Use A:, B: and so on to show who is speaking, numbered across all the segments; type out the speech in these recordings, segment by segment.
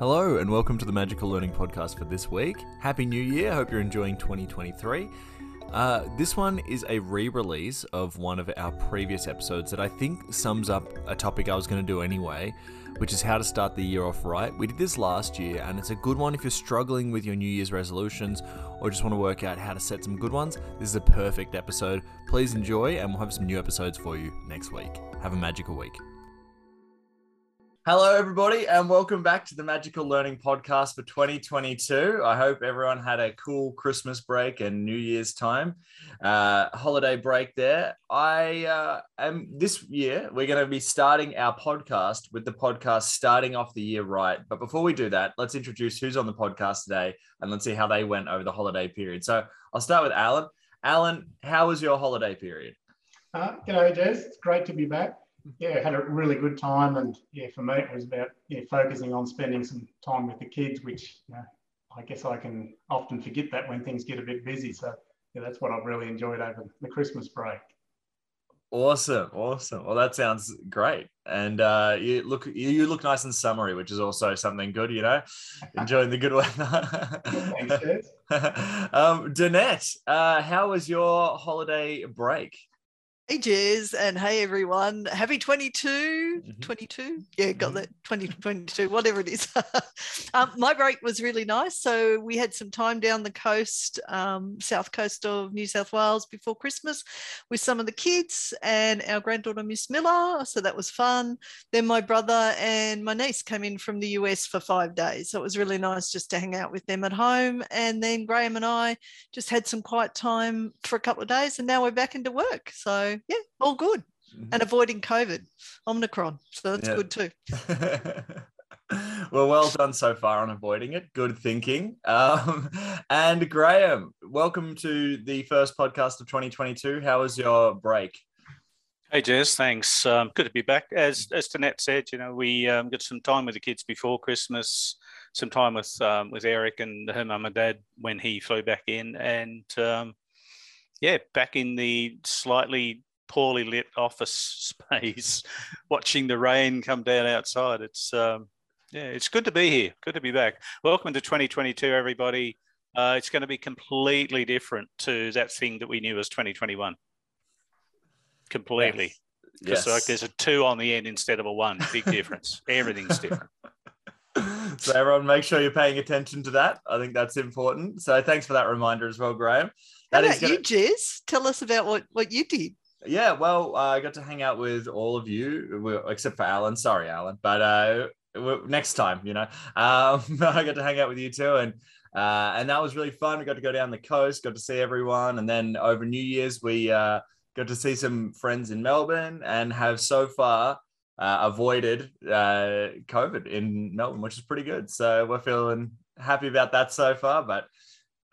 A: Hello, and welcome to the Magical Learning Podcast for this week. Happy New Year. Hope you're enjoying 2023. Uh, this one is a re release of one of our previous episodes that I think sums up a topic I was going to do anyway, which is how to start the year off right. We did this last year, and it's a good one if you're struggling with your New Year's resolutions or just want to work out how to set some good ones. This is a perfect episode. Please enjoy, and we'll have some new episodes for you next week. Have a magical week. Hello, everybody, and welcome back to the Magical Learning Podcast for 2022. I hope everyone had a cool Christmas break and New Year's time, uh, holiday break there. I uh, am this year, we're going to be starting our podcast with the podcast starting off the year right. But before we do that, let's introduce who's on the podcast today and let's see how they went over the holiday period. So I'll start with Alan. Alan, how was your holiday period?
B: Uh, g'day, Jez. It's great to be back yeah, had a really good time. And yeah, for me, it was about yeah, focusing on spending some time with the kids, which you know, I guess I can often forget that when things get a bit busy. So yeah, that's what I've really enjoyed over the Christmas break.
A: Awesome, awesome. Well, that sounds great, and uh, you look you look nice and summery, which is also something good. You know, enjoying the good weather.
B: Thanks,
A: um, Danette, uh, how was your holiday break?
C: Hey, Jez, and hey, everyone. Happy 22, mm-hmm. 22. Yeah, got mm-hmm. that 2022, whatever it is. um, my break was really nice. So, we had some time down the coast, um, south coast of New South Wales before Christmas with some of the kids and our granddaughter, Miss Miller. So, that was fun. Then, my brother and my niece came in from the US for five days. So, it was really nice just to hang out with them at home. And then, Graham and I just had some quiet time for a couple of days. And now we're back into work. So, yeah, all good. Mm-hmm. And avoiding COVID, Omicron. So that's yeah. good too.
A: well, well done so far on avoiding it. Good thinking. Um, and Graham, welcome to the first podcast of 2022. How was your break?
D: Hey, Jez, thanks. Um, good to be back. As as Danette said, you know, we um, got some time with the kids before Christmas, some time with um, with Eric and her mum and dad when he flew back in, and um, yeah, back in the slightly poorly lit office space, watching the rain come down outside. It's um, yeah, it's good to be here. Good to be back. Welcome to 2022, everybody. Uh, it's going to be completely different to that thing that we knew as 2021. Completely. Yes. yes. like there's a two on the end instead of a one. Big difference. Everything's different.
A: So everyone, make sure you're paying attention to that. I think that's important. So thanks for that reminder as well, Graham.
C: That How about gonna... you, Jez? Tell us about what what you did.
A: Yeah, well, uh, I got to hang out with all of you, except for Alan. Sorry, Alan, but uh, next time, you know, um, I got to hang out with you too, and uh, and that was really fun. We got to go down the coast, got to see everyone, and then over New Year's we uh, got to see some friends in Melbourne, and have so far uh, avoided uh, COVID in Melbourne, which is pretty good. So we're feeling happy about that so far, but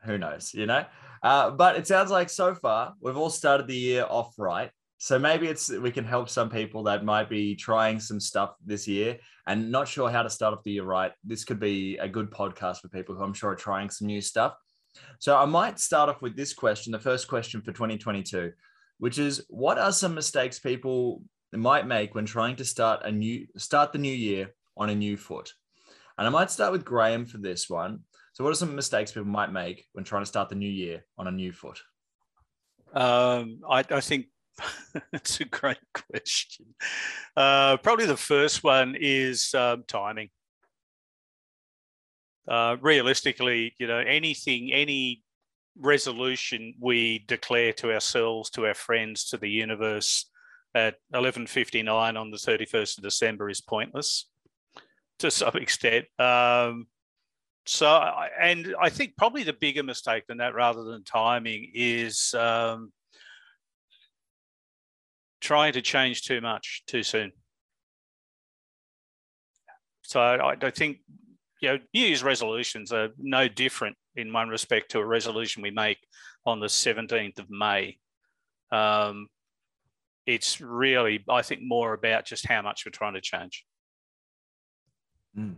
A: who knows, you know. Uh, but it sounds like so far we've all started the year off right. So maybe it's we can help some people that might be trying some stuff this year and not sure how to start off the year right. This could be a good podcast for people who I'm sure are trying some new stuff. So I might start off with this question, the first question for 2022, which is what are some mistakes people might make when trying to start a new start the new year on a new foot? And I might start with Graham for this one. So, what are some mistakes people might make when trying to start the new year on a new foot?
D: Um, I, I, think it's a great question. Uh, probably the first one is um, timing. Uh, realistically, you know, anything, any resolution we declare to ourselves, to our friends, to the universe at 11:59 on the 31st of December is pointless to some extent. Um, so, and I think probably the bigger mistake than that, rather than timing, is um, trying to change too much too soon. So I, I think you know New Year's resolutions are no different in one respect to a resolution we make on the 17th of May. Um, it's really, I think, more about just how much we're trying to change.
A: Mm.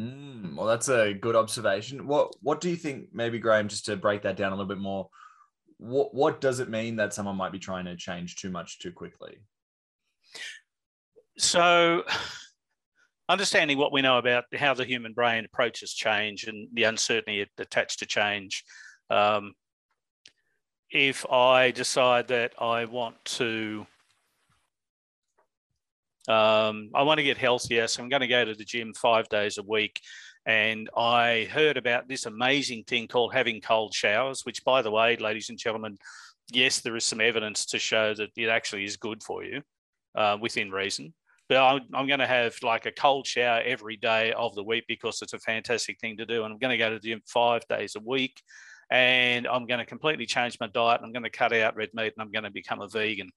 A: Mm, well, that's a good observation. What What do you think, maybe Graham, just to break that down a little bit more? What What does it mean that someone might be trying to change too much too quickly?
D: So, understanding what we know about how the human brain approaches change and the uncertainty attached to change. Um, if I decide that I want to, um, I want to get healthier, so I'm going to go to the gym five days a week. And I heard about this amazing thing called having cold showers, which, by the way, ladies and gentlemen, yes, there is some evidence to show that it actually is good for you uh, within reason. But I'm, I'm going to have like a cold shower every day of the week because it's a fantastic thing to do. And I'm going to go to the gym five days a week. And I'm going to completely change my diet. I'm going to cut out red meat and I'm going to become a vegan.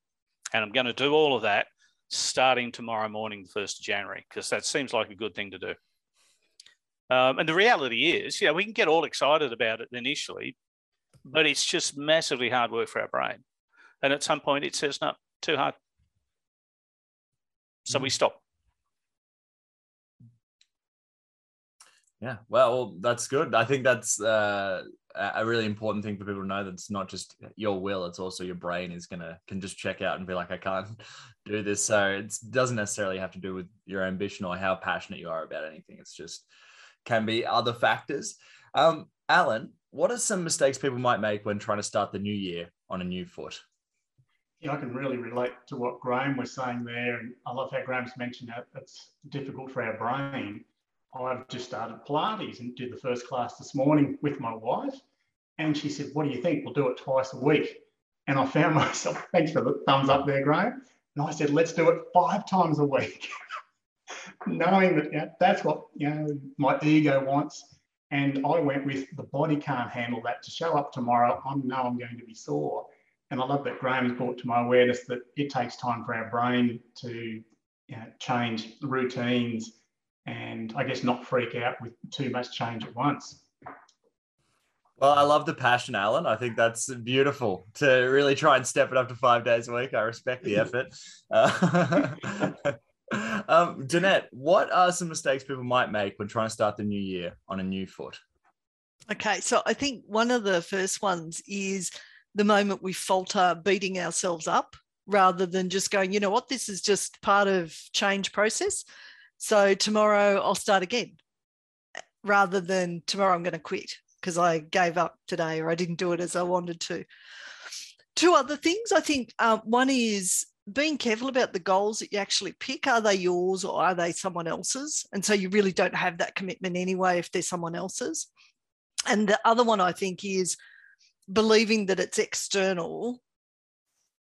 D: And I'm going to do all of that starting tomorrow morning, the 1st of January, because that seems like a good thing to do. Um, and the reality is, you know, we can get all excited about it initially, but it's just massively hard work for our brain. And at some point, it says, no, too hard. So we mm. stop.
A: Yeah, well, that's good. I think that's uh, a really important thing for people to know. That it's not just your will; it's also your brain is gonna can just check out and be like, "I can't do this." So it doesn't necessarily have to do with your ambition or how passionate you are about anything. It's just can be other factors. Um, Alan, what are some mistakes people might make when trying to start the new year on a new foot?
B: Yeah, I can really relate to what Graham was saying there. And I love how Graham's mentioned that it's difficult for our brain. I've just started Pilates and did the first class this morning with my wife. And she said, What do you think? We'll do it twice a week. And I found myself, thanks for the thumbs up there, Graham. And I said, Let's do it five times a week. Knowing that yeah, that's what you know my ego wants and I went with the body can't handle that. To show up tomorrow, I know I'm going to be sore. And I love that Graham's brought to my awareness that it takes time for our brain to you know, change routines and I guess not freak out with too much change at once.
A: Well, I love the passion, Alan. I think that's beautiful to really try and step it up to five days a week. I respect the effort. Uh, um, Danette, what are some mistakes people might make when trying to start the new year on a new foot?
C: Okay, so I think one of the first ones is the moment we falter, beating ourselves up rather than just going, you know what, this is just part of change process. So tomorrow I'll start again rather than tomorrow I'm going to quit because I gave up today or I didn't do it as I wanted to. Two other things I think um, one is being careful about the goals that you actually pick. Are they yours or are they someone else's? And so you really don't have that commitment anyway if they're someone else's. And the other one I think is believing that it's external.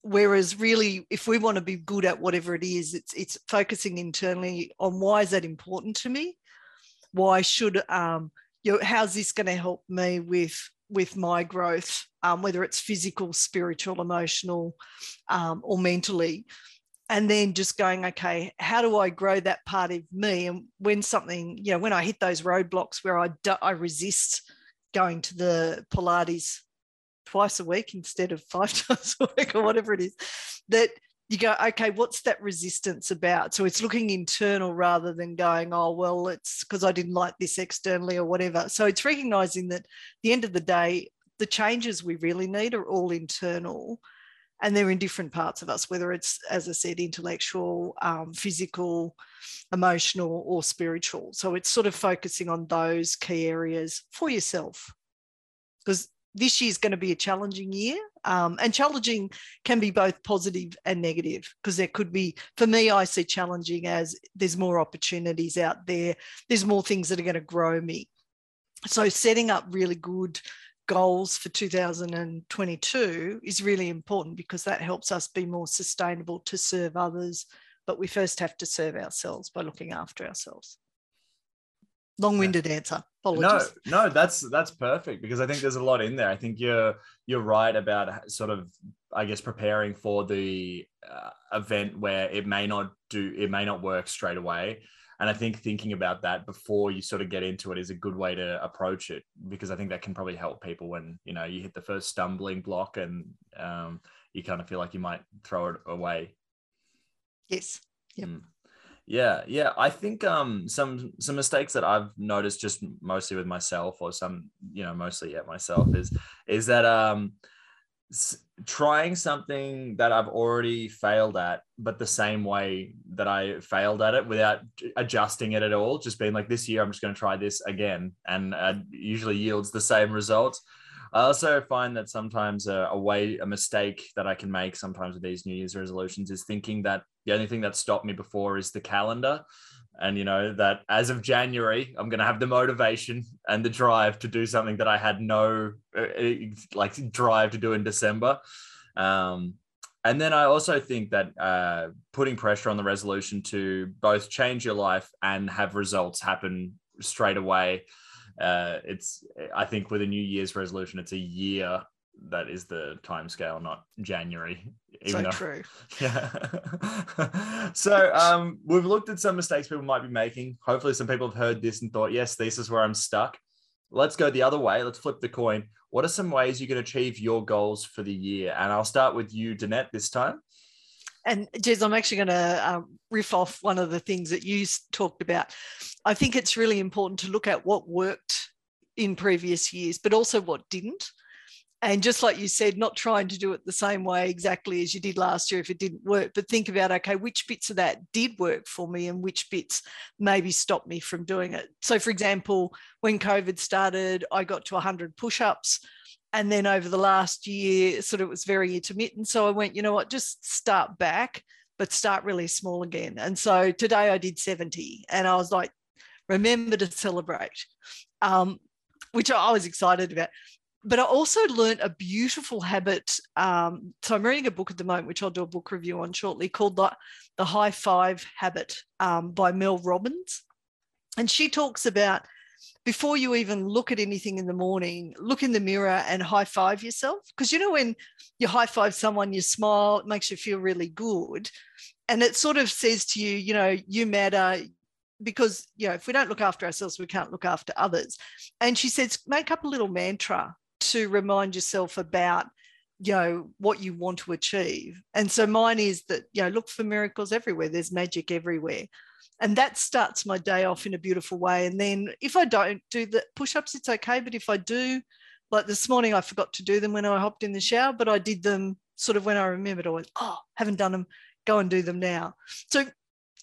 C: Whereas really, if we want to be good at whatever it is, it's it's focusing internally on why is that important to me? Why should um, you know, how's this going to help me with with my growth, um, whether it's physical, spiritual, emotional, um, or mentally. And then just going, okay, how do I grow that part of me? And when something, you know, when I hit those roadblocks where I, do, I resist going to the Pilates twice a week instead of five times a week or whatever it is, that you go, okay, what's that resistance about? So it's looking internal rather than going, oh, well, it's because I didn't like this externally or whatever. So it's recognizing that the end of the day, the changes we really need are all internal and they're in different parts of us, whether it's, as I said, intellectual, um, physical, emotional, or spiritual. So it's sort of focusing on those key areas for yourself. Because this year is going to be a challenging year. Um, and challenging can be both positive and negative because there could be, for me, I see challenging as there's more opportunities out there, there's more things that are going to grow me. So, setting up really good goals for 2022 is really important because that helps us be more sustainable to serve others. But we first have to serve ourselves by looking after ourselves long-winded yeah. answer Apologies.
A: no no that's that's perfect because i think there's a lot in there i think you're you're right about sort of i guess preparing for the uh, event where it may not do it may not work straight away and i think thinking about that before you sort of get into it is a good way to approach it because i think that can probably help people when you know you hit the first stumbling block and um, you kind of feel like you might throw it away
C: yes yep. Mm.
A: Yeah, yeah. I think um some some mistakes that I've noticed just mostly with myself or some, you know, mostly yeah, myself is is that um trying something that I've already failed at, but the same way that I failed at it without adjusting it at all. Just being like, this year, I'm just going to try this again. And uh, usually yields the same results. I also find that sometimes a, a, way, a mistake that I can make sometimes with these New Year's resolutions is thinking that the only thing that stopped me before is the calendar. And you know that as of january i'm going to have the motivation and the drive to do something that i had no uh, like drive to do in december. Um, and then i also think that uh, putting pressure on the resolution to both change your life and have results happen straight away uh, it's i think with a new year's resolution it's a year that is the time scale, not January.
C: Even so though, true.
A: Yeah. so um, we've looked at some mistakes people might be making. Hopefully, some people have heard this and thought, yes, this is where I'm stuck. Let's go the other way. Let's flip the coin. What are some ways you can achieve your goals for the year? And I'll start with you, Danette, this time.
C: And Jez, I'm actually going to um, riff off one of the things that you talked about. I think it's really important to look at what worked in previous years, but also what didn't. And just like you said not trying to do it the same way exactly as you did last year if it didn't work but think about okay which bits of that did work for me and which bits maybe stopped me from doing it. So for example when covid started i got to 100 push-ups and then over the last year sort of it was very intermittent so i went you know what just start back but start really small again and so today i did 70 and i was like remember to celebrate um, which I was excited about but I also learned a beautiful habit. Um, so I'm reading a book at the moment, which I'll do a book review on shortly, called the, the High Five Habit um, by Mel Robbins. And she talks about before you even look at anything in the morning, look in the mirror and high five yourself. Because you know, when you high five someone, you smile, it makes you feel really good. And it sort of says to you, you know, you matter, because you know if we don't look after ourselves we can't look after others and she says make up a little mantra to remind yourself about you know what you want to achieve and so mine is that you know look for miracles everywhere there's magic everywhere and that starts my day off in a beautiful way. And then if i don't do the push-ups it's okay. But if i do like this morning i forgot to do them when i hopped in the shower but i did them sort of when i remembered. I went oh haven't done them go and do them now. So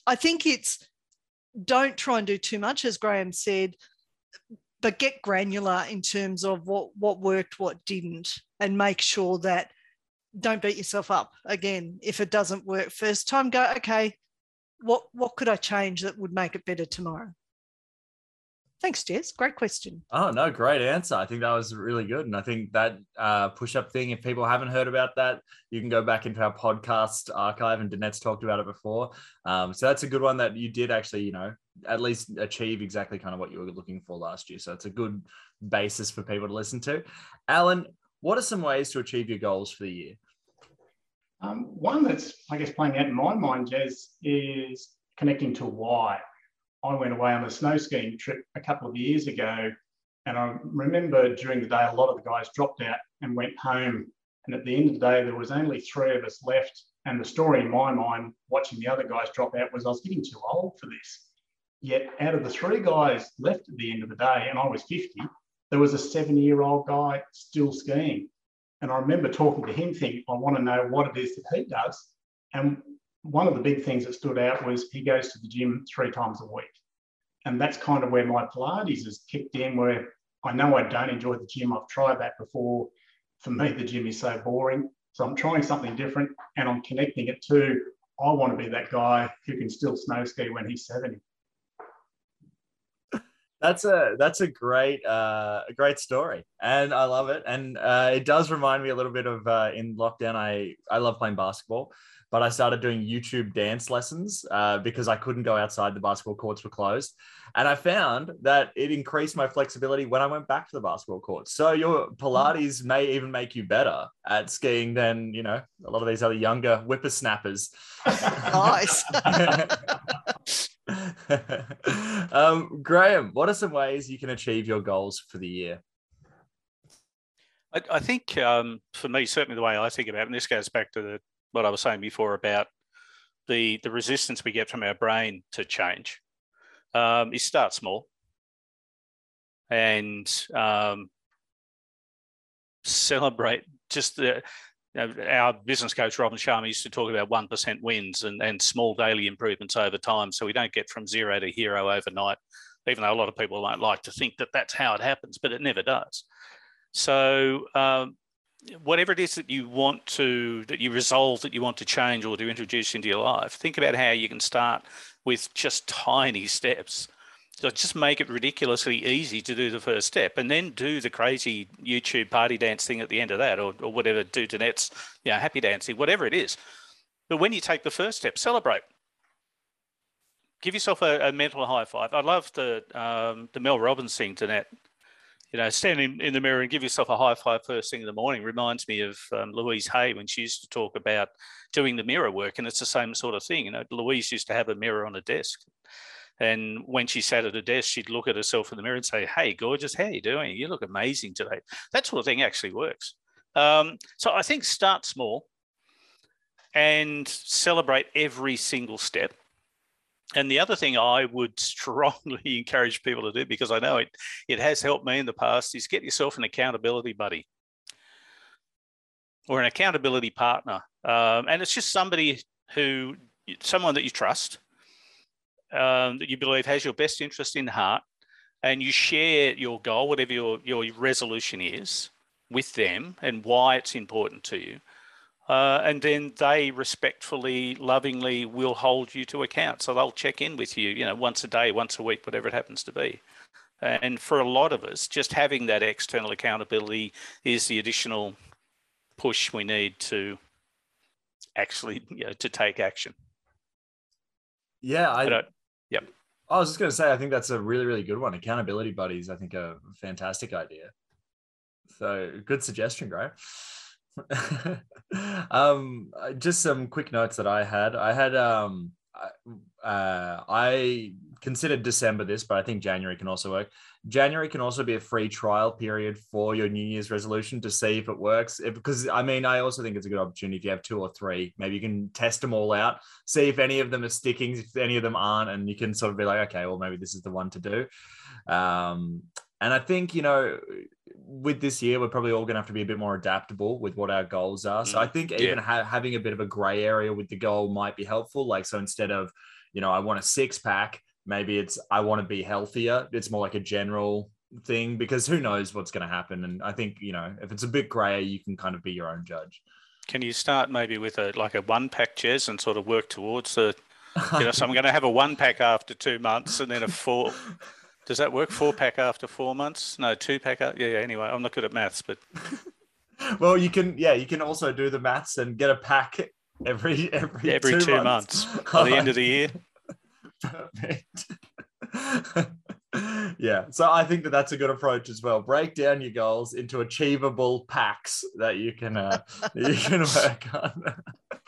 C: i think it's don't try and do too much as graham said but get granular in terms of what what worked, what didn't, and make sure that don't beat yourself up again. If it doesn't work first time. Go okay, what what could I change that would make it better tomorrow? Thanks, Jez. Great question.
A: Oh no, great answer. I think that was really good, and I think that uh, push-up thing. If people haven't heard about that, you can go back into our podcast archive, and Danette's talked about it before. Um, so that's a good one that you did actually, you know, at least achieve exactly kind of what you were looking for last year. So it's a good basis for people to listen to. Alan, what are some ways to achieve your goals for the year?
B: Um, one that's, I guess, playing out in my mind, Jez, is connecting to why. I went away on a snow skiing trip a couple of years ago. And I remember during the day, a lot of the guys dropped out and went home. And at the end of the day, there was only three of us left. And the story in my mind, watching the other guys drop out, was I was getting too old for this. Yet out of the three guys left at the end of the day, and I was 50, there was a seven year old guy still skiing. And I remember talking to him, thinking, I want to know what it is that he does. And one of the big things that stood out was he goes to the gym three times a week. And that's kind of where my Pilates has kicked in, where I know I don't enjoy the gym. I've tried that before. For me, the gym is so boring. So I'm trying something different and I'm connecting it to I want to be that guy who can still snow ski when he's 70.
A: That's a that's a great uh, a great story, and I love it. And uh, it does remind me a little bit of uh, in lockdown. I I love playing basketball, but I started doing YouTube dance lessons uh, because I couldn't go outside. The basketball courts were closed. And I found that it increased my flexibility when I went back to the basketball courts. So your Pilates may even make you better at skiing than, you know, a lot of these other younger whippersnappers.
C: Nice.
A: um, Graham, what are some ways you can achieve your goals for the year?
D: I, I think um, for me, certainly the way I think about it, and this goes back to the what I was saying before about the the resistance we get from our brain to change. Um, is start small and um, celebrate just the you know, our business coach Robin Sharma used to talk about one percent wins and, and small daily improvements over time, so we don't get from zero to hero overnight. Even though a lot of people don't like to think that that's how it happens, but it never does. So um, whatever it is that you want to that you resolve that you want to change or to introduce into your life think about how you can start with just tiny steps so just make it ridiculously easy to do the first step and then do the crazy youtube party dance thing at the end of that or, or whatever do Danette's you know, happy dancing whatever it is. But when you take the first step celebrate. Give yourself a, a mental high five. I love the um, the mel robbins thing net you know, standing in the mirror and give yourself a high five first thing in the morning reminds me of um, Louise Hay when she used to talk about doing the mirror work, and it's the same sort of thing. You know, Louise used to have a mirror on a desk, and when she sat at her desk, she'd look at herself in the mirror and say, "Hey, gorgeous, how you doing? You look amazing today." That sort of thing actually works. Um, so I think start small and celebrate every single step and the other thing I would strongly encourage people to do, because I know it, it has helped me in the past, is get yourself an accountability buddy or an accountability partner. Um, and it's just somebody who, someone that you trust, um, that you believe has your best interest in heart, and you share your goal, whatever your, your resolution is, with them and why it's important to you. Uh, and then they respectfully, lovingly will hold you to account. So they'll check in with you, you know, once a day, once a week, whatever it happens to be. And for a lot of us, just having that external accountability is the additional push we need to actually, you know, to take action.
A: Yeah, I,
D: I yep.
A: I was just going to say, I think that's a really, really good one. Accountability buddies, I think, a fantastic idea. So good suggestion, Graham. um, uh, just some quick notes that I had. I had um, uh, I considered December this, but I think January can also work. January can also be a free trial period for your New Year's resolution to see if it works. If, because I mean, I also think it's a good opportunity if you have two or three, maybe you can test them all out, see if any of them are sticking, if any of them aren't, and you can sort of be like, okay, well, maybe this is the one to do. Um, and I think, you know, with this year, we're probably all going to have to be a bit more adaptable with what our goals are. So I mm, think even yeah. ha- having a bit of a gray area with the goal might be helpful. Like, so instead of, you know, I want a six pack, maybe it's I want to be healthier. It's more like a general thing because who knows what's going to happen. And I think, you know, if it's a bit gray, you can kind of be your own judge.
D: Can you start maybe with a like a one pack chairs and sort of work towards the, you know, so I'm going to have a one pack after two months and then a four. Does that work? Four pack after four months? No, two pack. Yeah, yeah. Anyway, I'm not good at maths, but.
A: well, you can. Yeah, you can also do the maths and get a pack every every
D: every two, two months. months by the end of the year.
A: Perfect. yeah, so I think that that's a good approach as well. Break down your goals into achievable packs that you can uh, you can work on.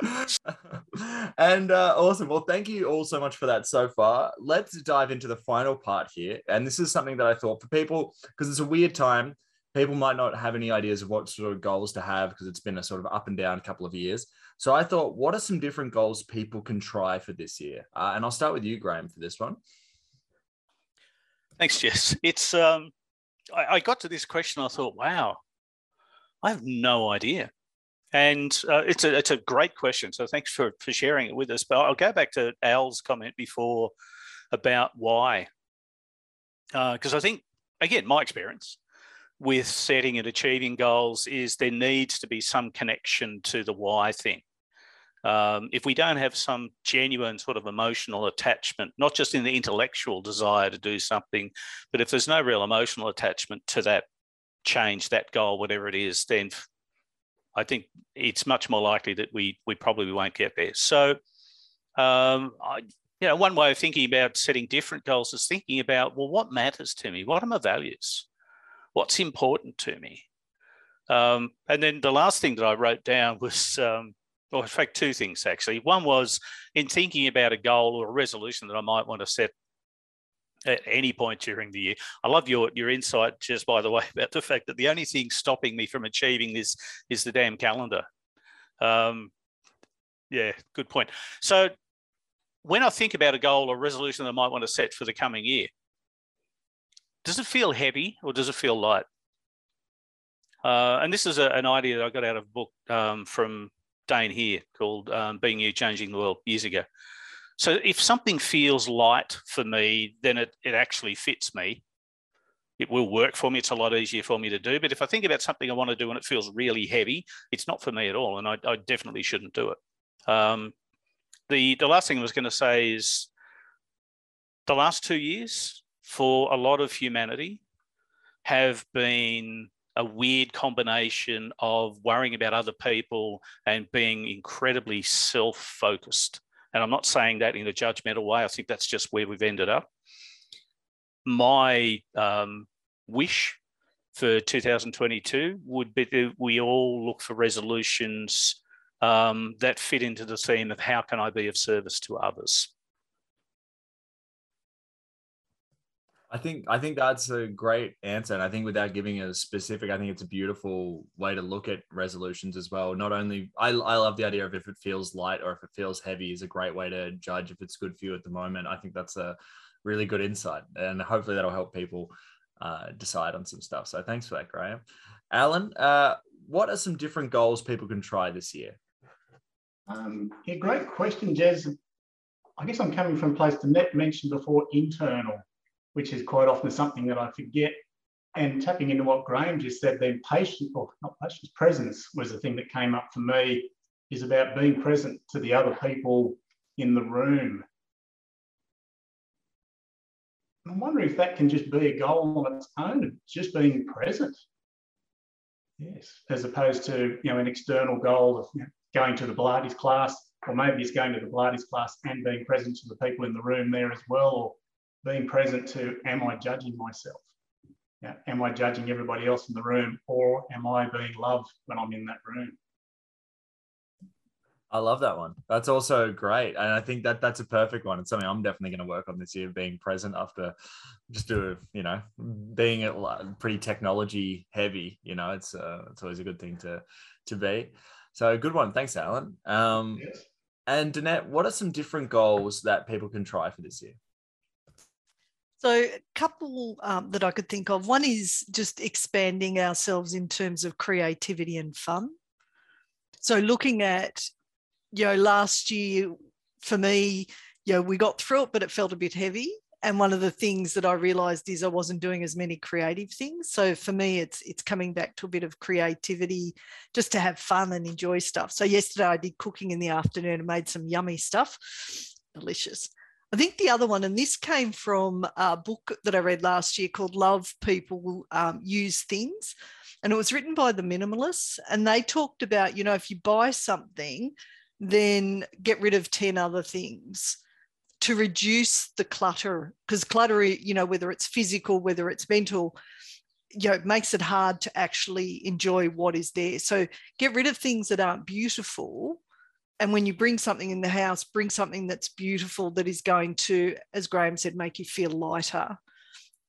A: and uh, awesome. Well, thank you all so much for that so far. Let's dive into the final part here, and this is something that I thought for people because it's a weird time. People might not have any ideas of what sort of goals to have because it's been a sort of up and down couple of years. So I thought, what are some different goals people can try for this year? Uh, and I'll start with you, Graham, for this one.
D: Thanks, Jez. It's um, I, I got to this question. I thought, wow, I have no idea, and uh, it's a it's a great question. So thanks for for sharing it with us. But I'll go back to Al's comment before about why, because uh, I think again, my experience with setting and achieving goals is there needs to be some connection to the why thing. Um, if we don't have some genuine sort of emotional attachment, not just in the intellectual desire to do something, but if there's no real emotional attachment to that change, that goal, whatever it is, then I think it's much more likely that we we probably won't get there. So, um, I, you know, one way of thinking about setting different goals is thinking about well, what matters to me? What are my values? What's important to me? Um, and then the last thing that I wrote down was um, or in fact, two things actually. One was in thinking about a goal or a resolution that I might want to set at any point during the year. I love your your insight, just by the way, about the fact that the only thing stopping me from achieving this is the damn calendar. Um, yeah, good point. So when I think about a goal or resolution that I might want to set for the coming year, does it feel heavy or does it feel light? Uh, and this is a, an idea that I got out of a book um, from Dain Heer called um, Being You, Changing the World years ago. So if something feels light for me, then it, it actually fits me. It will work for me. It's a lot easier for me to do. But if I think about something I want to do and it feels really heavy, it's not for me at all. And I, I definitely shouldn't do it. Um, the, the last thing I was going to say is the last two years for a lot of humanity have been a weird combination of worrying about other people and being incredibly self focused. And I'm not saying that in a judgmental way. I think that's just where we've ended up. My um, wish for 2022 would be that we all look for resolutions um, that fit into the theme of how can I be of service to others.
A: I think I think that's a great answer, and I think without giving a specific, I think it's a beautiful way to look at resolutions as well. Not only I, I love the idea of if it feels light or if it feels heavy is a great way to judge if it's good for you at the moment. I think that's a really good insight, and hopefully that'll help people uh, decide on some stuff. So thanks for that, Graham. Alan, uh, what are some different goals people can try this year?
B: Um, yeah, great question, Jez. I guess I'm coming from a place Danette mentioned before, internal which is quite often something that I forget. And tapping into what Graham just said, then patient, or not patience, presence was the thing that came up for me, is about being present to the other people in the room. I'm wondering if that can just be a goal on its own, just being present. Yes, as opposed to you know an external goal of you know, going to the Pilates class, or maybe it's going to the Pilates class and being present to the people in the room there as well, or being present to am I judging myself? Yeah, am I judging everybody else in the room or am I being loved when I'm in that room?
A: I love that one. That's also great. And I think that that's a perfect one. It's something I'm definitely going to work on this year, being present after just do, you know, being pretty technology heavy, you know, it's uh, it's always a good thing to, to be. So good one. Thanks, Alan. Um, yes. And Danette, what are some different goals that people can try for this year?
C: So, a couple um, that I could think of. One is just expanding ourselves in terms of creativity and fun. So, looking at, you know, last year for me, you know, we got through it, but it felt a bit heavy. And one of the things that I realized is I wasn't doing as many creative things. So for me, it's it's coming back to a bit of creativity, just to have fun and enjoy stuff. So yesterday I did cooking in the afternoon and made some yummy stuff, delicious. I think the other one, and this came from a book that I read last year called Love People um, Use Things. And it was written by the minimalists. And they talked about, you know, if you buy something, then get rid of 10 other things to reduce the clutter. Because clutter, you know, whether it's physical, whether it's mental, you know, it makes it hard to actually enjoy what is there. So get rid of things that aren't beautiful and when you bring something in the house, bring something that's beautiful that is going to, as Graham said, make you feel lighter.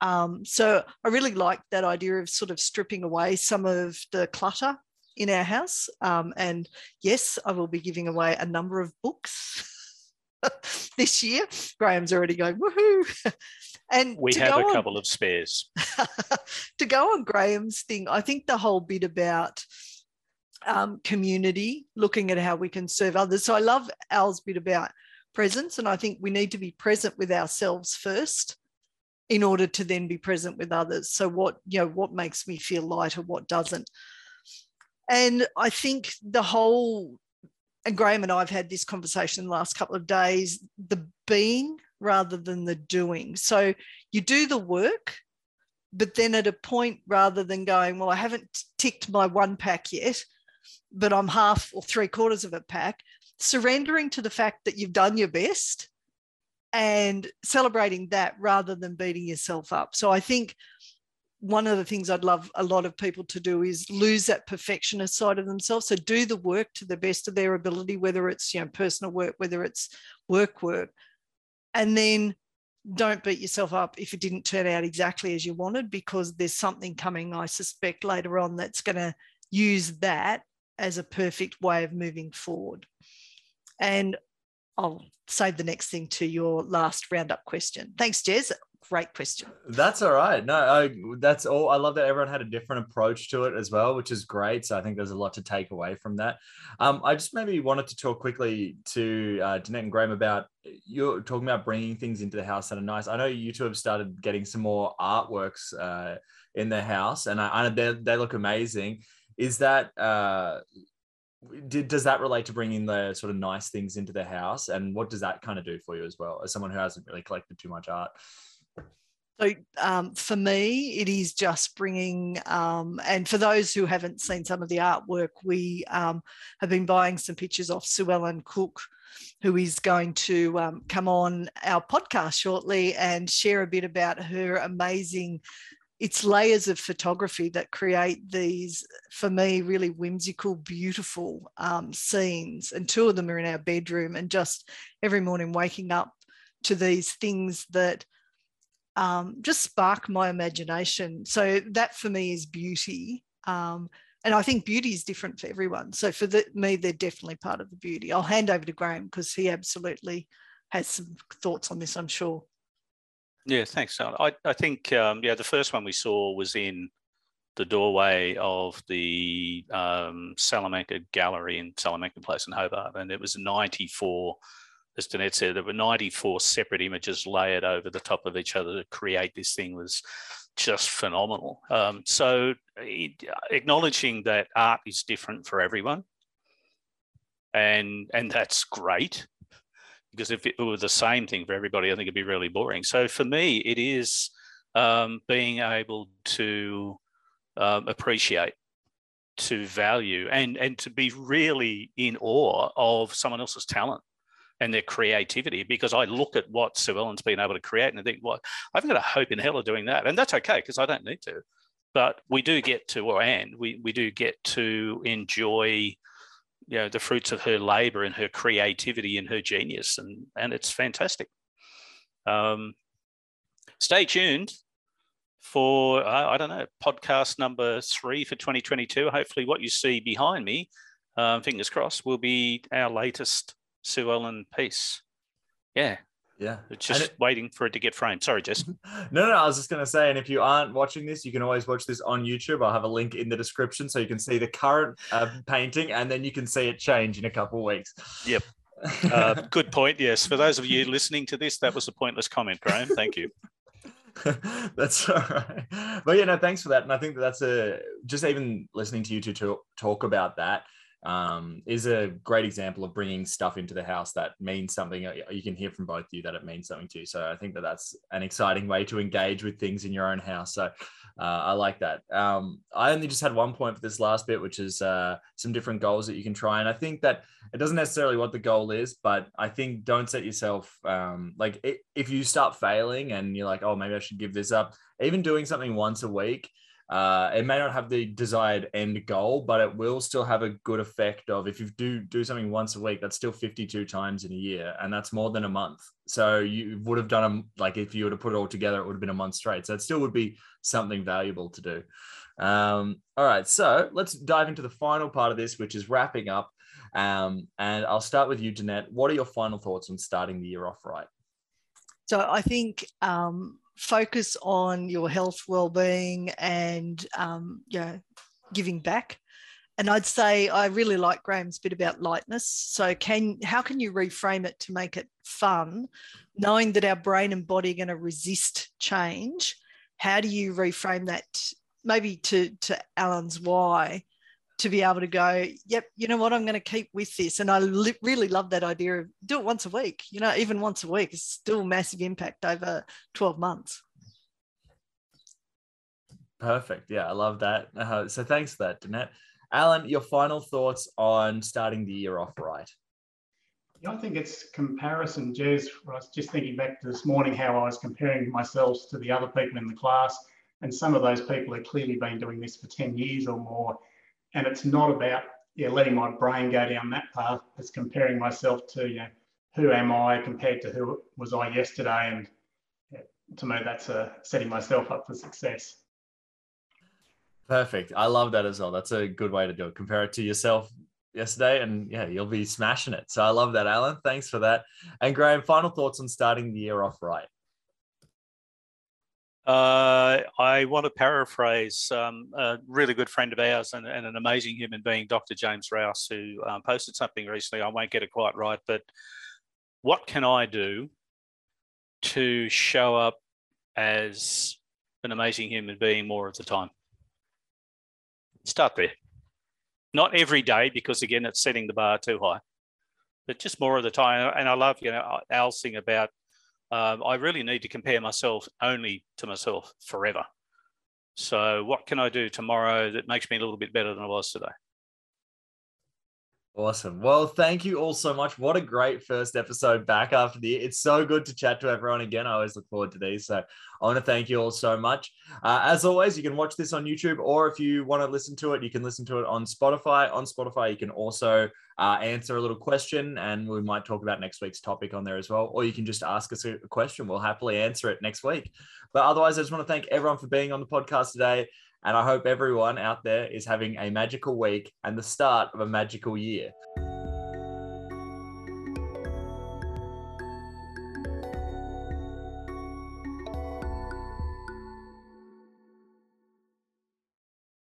C: Um, so I really like that idea of sort of stripping away some of the clutter in our house. Um, and yes, I will be giving away a number of books this year. Graham's already going, woohoo. and
D: we have a on, couple of spares.
C: to go on Graham's thing, I think the whole bit about um, community, looking at how we can serve others. So I love Al's bit about presence, and I think we need to be present with ourselves first in order to then be present with others. So what you know, what makes me feel lighter, what doesn't, and I think the whole and Graham and I have had this conversation the last couple of days. The being rather than the doing. So you do the work, but then at a point rather than going, well, I haven't ticked my one pack yet, but I'm half or three quarters of a pack, surrendering to the fact that you've done your best and celebrating that rather than beating yourself up. So I think one of the things I'd love a lot of people to do is lose that perfectionist side of themselves. So do the work to the best of their ability, whether it's you know personal work, whether it's work work, and then don't beat yourself up if it didn't turn out exactly as you wanted, because there's something coming, I suspect, later on that's going to use that as a perfect way of moving forward. And I'll save the next thing to your last roundup question. Thanks, Jez. great question.
A: That's all right. No, I, that's all. I love that everyone had a different approach to it as well, which is great. So I think there's a lot to take away from that. Um, I just maybe wanted to talk quickly to uh, Danette and Graham about you're talking about bringing things into the house that are nice. I know you two have started getting some more artworks uh, in the house, and I, I they, they look amazing. Is that uh, did, does that relate to bringing the sort of nice things into the house? And what does that kind of do for you as well as someone who hasn't really collected too much art?
C: So um, for me it is just bringing um, and for those who haven't seen some of the artwork we um, have been buying some pictures off sue ellen cook who is going to um, come on our podcast shortly and share a bit about her amazing it's layers of photography that create these, for me, really whimsical, beautiful um, scenes. And two of them are in our bedroom. And just every morning waking up to these things that um, just spark my imagination. So that for me is beauty. Um, and I think beauty is different for everyone. So for the, me, they're definitely part of the beauty. I'll hand over to Graham because he absolutely has some thoughts on this, I'm sure.
D: Yeah, thanks, I, I think, um, yeah, the first one we saw was in the doorway of the um, Salamanca Gallery in Salamanca Place in Hobart. And it was 94, as Danette said, there were 94 separate images layered over the top of each other to create this thing was just phenomenal. Um, so it, acknowledging that art is different for everyone. And, and that's great because if it were the same thing for everybody, I think it'd be really boring. So for me, it is um, being able to um, appreciate, to value, and and to be really in awe of someone else's talent and their creativity. Because I look at what Sue Ellen's been able to create, and I think, well, I haven't got a hope in hell of doing that, and that's okay because I don't need to. But we do get to, or and we we do get to enjoy you know the fruits of her labor and her creativity and her genius and and it's fantastic. Um, stay tuned for uh, i don't know podcast number three for 2022 hopefully what you see behind me um, fingers crossed will be our latest sue ellen piece. Yeah
A: yeah.
D: It's just it, waiting for it to get framed. Sorry, Jez.
A: no, no, I was just going to say, and if you aren't watching this, you can always watch this on YouTube. I'll have a link in the description so you can see the current uh, painting and then you can see it change in a couple of weeks.
D: Yep. Uh, good point. Yes. For those of you listening to this, that was a pointless comment, Graham. Thank you.
A: that's all right. But yeah, no, thanks for that. And I think that that's a just even listening to you two talk, talk about that um, is a great example of bringing stuff into the house that means something. You can hear from both of you that it means something to you. So I think that that's an exciting way to engage with things in your own house. So uh, I like that. Um, I only just had one point for this last bit, which is uh, some different goals that you can try. And I think that it doesn't necessarily what the goal is, but I think don't set yourself um, like if you start failing and you're like, oh, maybe I should give this up. Even doing something once a week uh, it may not have the desired end goal, but it will still have a good effect of if you do do something once a week, that's still 52 times in a year, and that's more than a month. So you would have done them like if you were to put it all together, it would have been a month straight. So it still would be something valuable to do. Um, all right, so let's dive into the final part of this, which is wrapping up. Um, and I'll start with you, Danette. What are your final thoughts on starting the year off right?
C: So I think um, focus on your health, well-being, and um, know, giving back. And I'd say I really like Graham's bit about lightness. So can how can you reframe it to make it fun, knowing that our brain and body are going to resist change? How do you reframe that? Maybe to to Alan's why to be able to go, yep, you know what, I'm going to keep with this. And I li- really love that idea of do it once a week. You know, even once a week is still massive impact over 12 months.
A: Perfect. Yeah, I love that. Uh, so thanks for that, Danette. Alan, your final thoughts on starting the year off right?
B: Yeah, I think it's comparison, Jez. I was just thinking back to this morning how I was comparing myself to the other people in the class, and some of those people have clearly been doing this for 10 years or more and it's not about yeah letting my brain go down that path. It's comparing myself to you know who am I compared to who was I yesterday, and yeah, to me that's a, setting myself up for success.
A: Perfect. I love that as well. That's a good way to do it. Compare it to yourself yesterday, and yeah, you'll be smashing it. So I love that, Alan. Thanks for that. And Graham, final thoughts on starting the year off right.
D: Uh, I want to paraphrase um, a really good friend of ours and, and, an amazing human being, Dr. James Rouse, who um, posted something recently. I won't get it quite right, but what can I do to show up as an amazing human being more of the time? Start there. Not every day, because again, it's setting the bar too high, but just more of the time. And I love, you know, Al's sing about um, I really need to compare myself only to myself forever. So, what can I do tomorrow that makes me a little bit better than I was today?
A: Awesome. Well, thank you all so much. What a great first episode back after the. It's so good to chat to everyone again. I always look forward to these. So I want to thank you all so much. Uh, as always, you can watch this on YouTube, or if you want to listen to it, you can listen to it on Spotify. On Spotify, you can also uh, answer a little question, and we might talk about next week's topic on there as well. Or you can just ask us a question. We'll happily answer it next week. But otherwise, I just want to thank everyone for being on the podcast today. And I hope everyone out there is having a magical week and the start of a magical year.